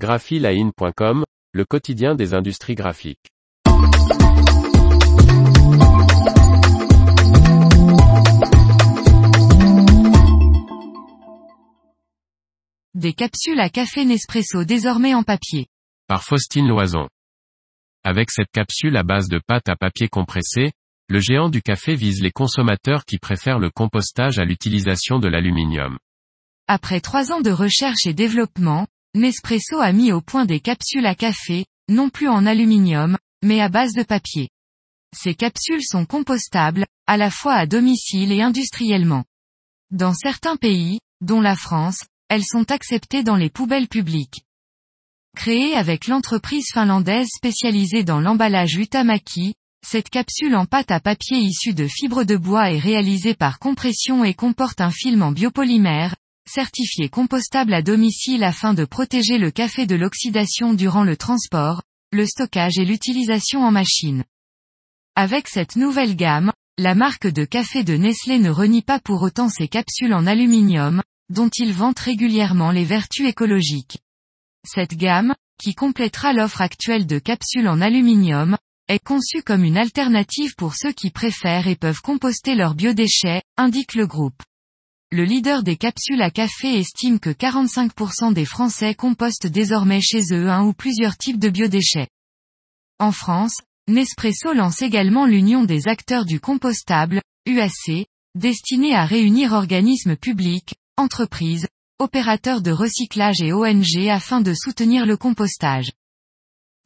graphiline.com, le quotidien des industries graphiques. Des capsules à café Nespresso désormais en papier. Par Faustine Loison. Avec cette capsule à base de pâte à papier compressé, le géant du café vise les consommateurs qui préfèrent le compostage à l'utilisation de l'aluminium. Après trois ans de recherche et développement, Nespresso a mis au point des capsules à café, non plus en aluminium, mais à base de papier. Ces capsules sont compostables, à la fois à domicile et industriellement. Dans certains pays, dont la France, elles sont acceptées dans les poubelles publiques. Créée avec l'entreprise finlandaise spécialisée dans l'emballage Utamaki, cette capsule en pâte à papier issue de fibres de bois est réalisée par compression et comporte un film en biopolymère, certifié compostable à domicile afin de protéger le café de l'oxydation durant le transport, le stockage et l'utilisation en machine. Avec cette nouvelle gamme, la marque de café de Nestlé ne renie pas pour autant ses capsules en aluminium, dont il vante régulièrement les vertus écologiques. Cette gamme, qui complétera l'offre actuelle de capsules en aluminium, est conçue comme une alternative pour ceux qui préfèrent et peuvent composter leurs biodéchets, indique le groupe. Le leader des capsules à café estime que 45% des Français compostent désormais chez eux un ou plusieurs types de biodéchets. En France, Nespresso lance également l'Union des acteurs du compostable, UAC, destinée à réunir organismes publics, entreprises, opérateurs de recyclage et ONG afin de soutenir le compostage.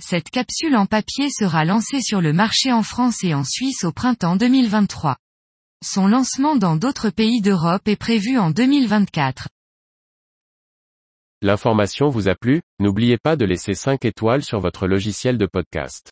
Cette capsule en papier sera lancée sur le marché en France et en Suisse au printemps 2023. Son lancement dans d'autres pays d'Europe est prévu en 2024. L'information vous a plu, n'oubliez pas de laisser 5 étoiles sur votre logiciel de podcast.